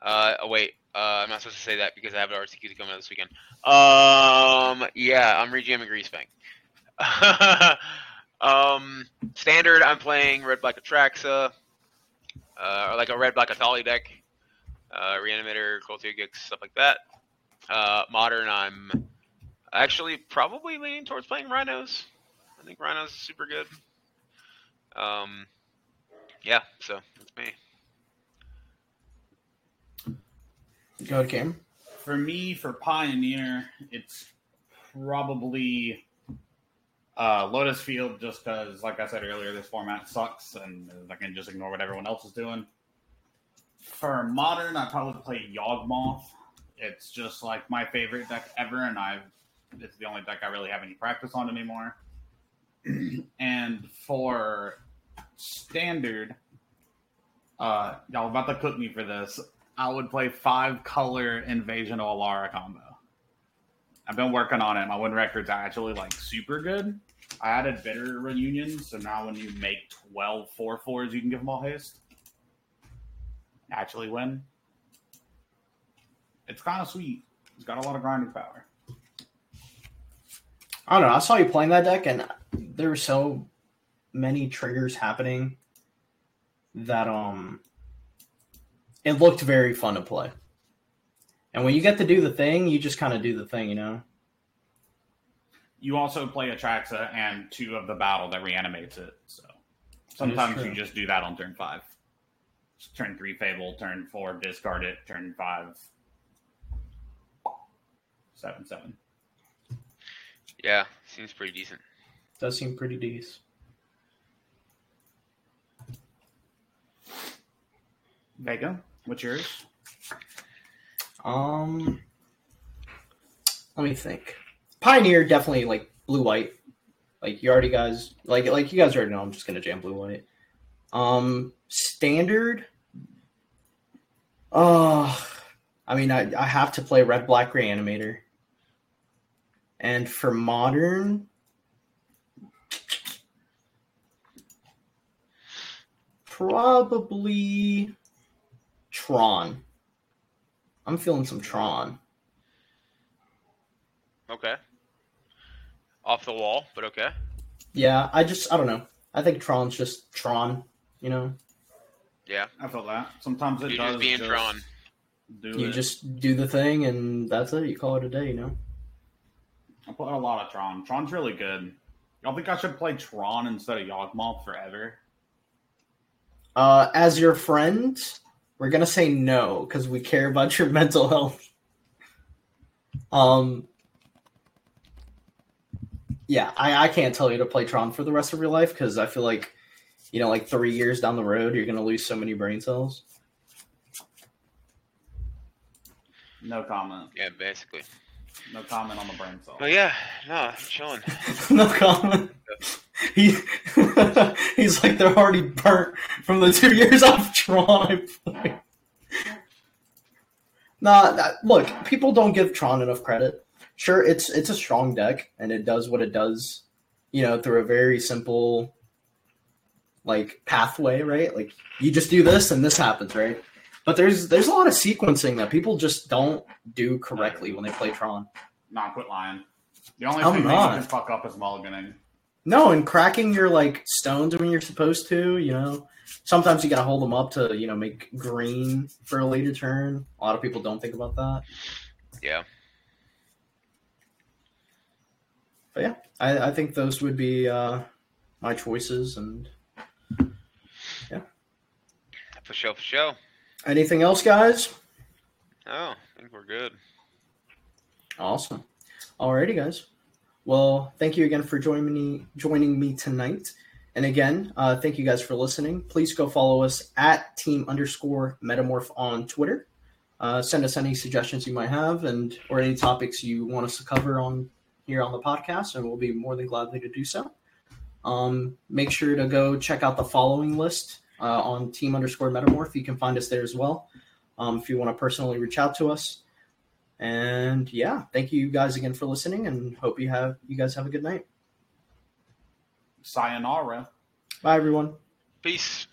Uh, oh wait. Uh, I'm not supposed to say that because I have an RCQ coming out this weekend. Um, yeah, I'm rejamming Greasefang. um, standard. I'm playing Red Black Atraxa, uh, or like a Red Black Atali deck. Uh, Reanimator, Coltier Gix, stuff like that. Uh, modern. I'm actually probably leaning towards playing Rhinos. I think Rhinos is super good. Um, yeah, so that's me. Go ahead, Cam. For me, for Pioneer, it's probably uh, Lotus Field, just because, like I said earlier, this format sucks, and I can just ignore what everyone else is doing. For Modern, I probably play Yawgmoth. It's just like my favorite deck ever, and I've it's the only deck I really have any practice on anymore. and for Standard, uh, y'all about to cook me for this. I would play five color Invasion of Alara combo. I've been working on it. My win record's are actually like super good. I added bitter reunion, so now when you make 12 4 4s, you can give them all haste. Actually win. It's kind of sweet. It's got a lot of grinding power. I don't know. I saw you playing that deck, and there were so many triggers happening that um, it looked very fun to play. And when you get to do the thing, you just kind of do the thing, you know. You also play Atraxa and two of the battle that reanimates it. So sometimes you just do that on turn five. Turn three Fable, turn four discard it, turn five seven seven. Yeah, seems pretty decent. Does seem pretty decent. Vega, what's yours? Um, let me think. Pioneer definitely like blue white. Like you already guys like like you guys already know. I'm just gonna jam blue white. Um, standard. Oh, I mean, I I have to play red black reanimator. And for modern, probably Tron. I'm feeling some Tron. Okay. Off the wall, but okay. Yeah, I just I don't know. I think Tron's just Tron, you know. Yeah, I feel that. Sometimes it You're does just being Tron. Do You it. just do the thing and that's it. You call it a day, you know. I play a lot of Tron. Tron's really good. Y'all think I should play Tron instead of Yawgmoth forever? Uh, as your friend, we're gonna say no because we care about your mental health. Um, yeah, I, I can't tell you to play Tron for the rest of your life because I feel like, you know, like three years down the road, you're gonna lose so many brain cells. No comment. Yeah, basically. No comment on the brain cell. But yeah, no, I'm chilling. no comment. He he's like they're already burnt from the two years off Tron. I. Nah, that, look, people don't give Tron enough credit. Sure, it's it's a strong deck and it does what it does, you know, through a very simple like pathway, right? Like you just do this and this happens, right? But there's there's a lot of sequencing that people just don't do correctly when they play Tron. Not quit lying. The only I'm thing that not. you can fuck up is mulliganing. No, and cracking your like stones when you're supposed to, you know. Sometimes you gotta hold them up to, you know, make green for a later turn. A lot of people don't think about that. Yeah. But yeah, I, I think those would be uh, my choices, and yeah. For sure, for show. Anything else, guys? Oh, I think we're good. Awesome. Alrighty, guys. Well, thank you again for joining me joining me tonight. And again, uh, thank you guys for listening. Please go follow us at team underscore metamorph on Twitter. Uh, send us any suggestions you might have and or any topics you want us to cover on here on the podcast, and we'll be more than gladly to do so. Um, make sure to go check out the following list uh, on team underscore metamorph. You can find us there as well um, if you want to personally reach out to us. And yeah, thank you guys again for listening, and hope you have you guys have a good night. Sayonara. Bye, everyone. Peace.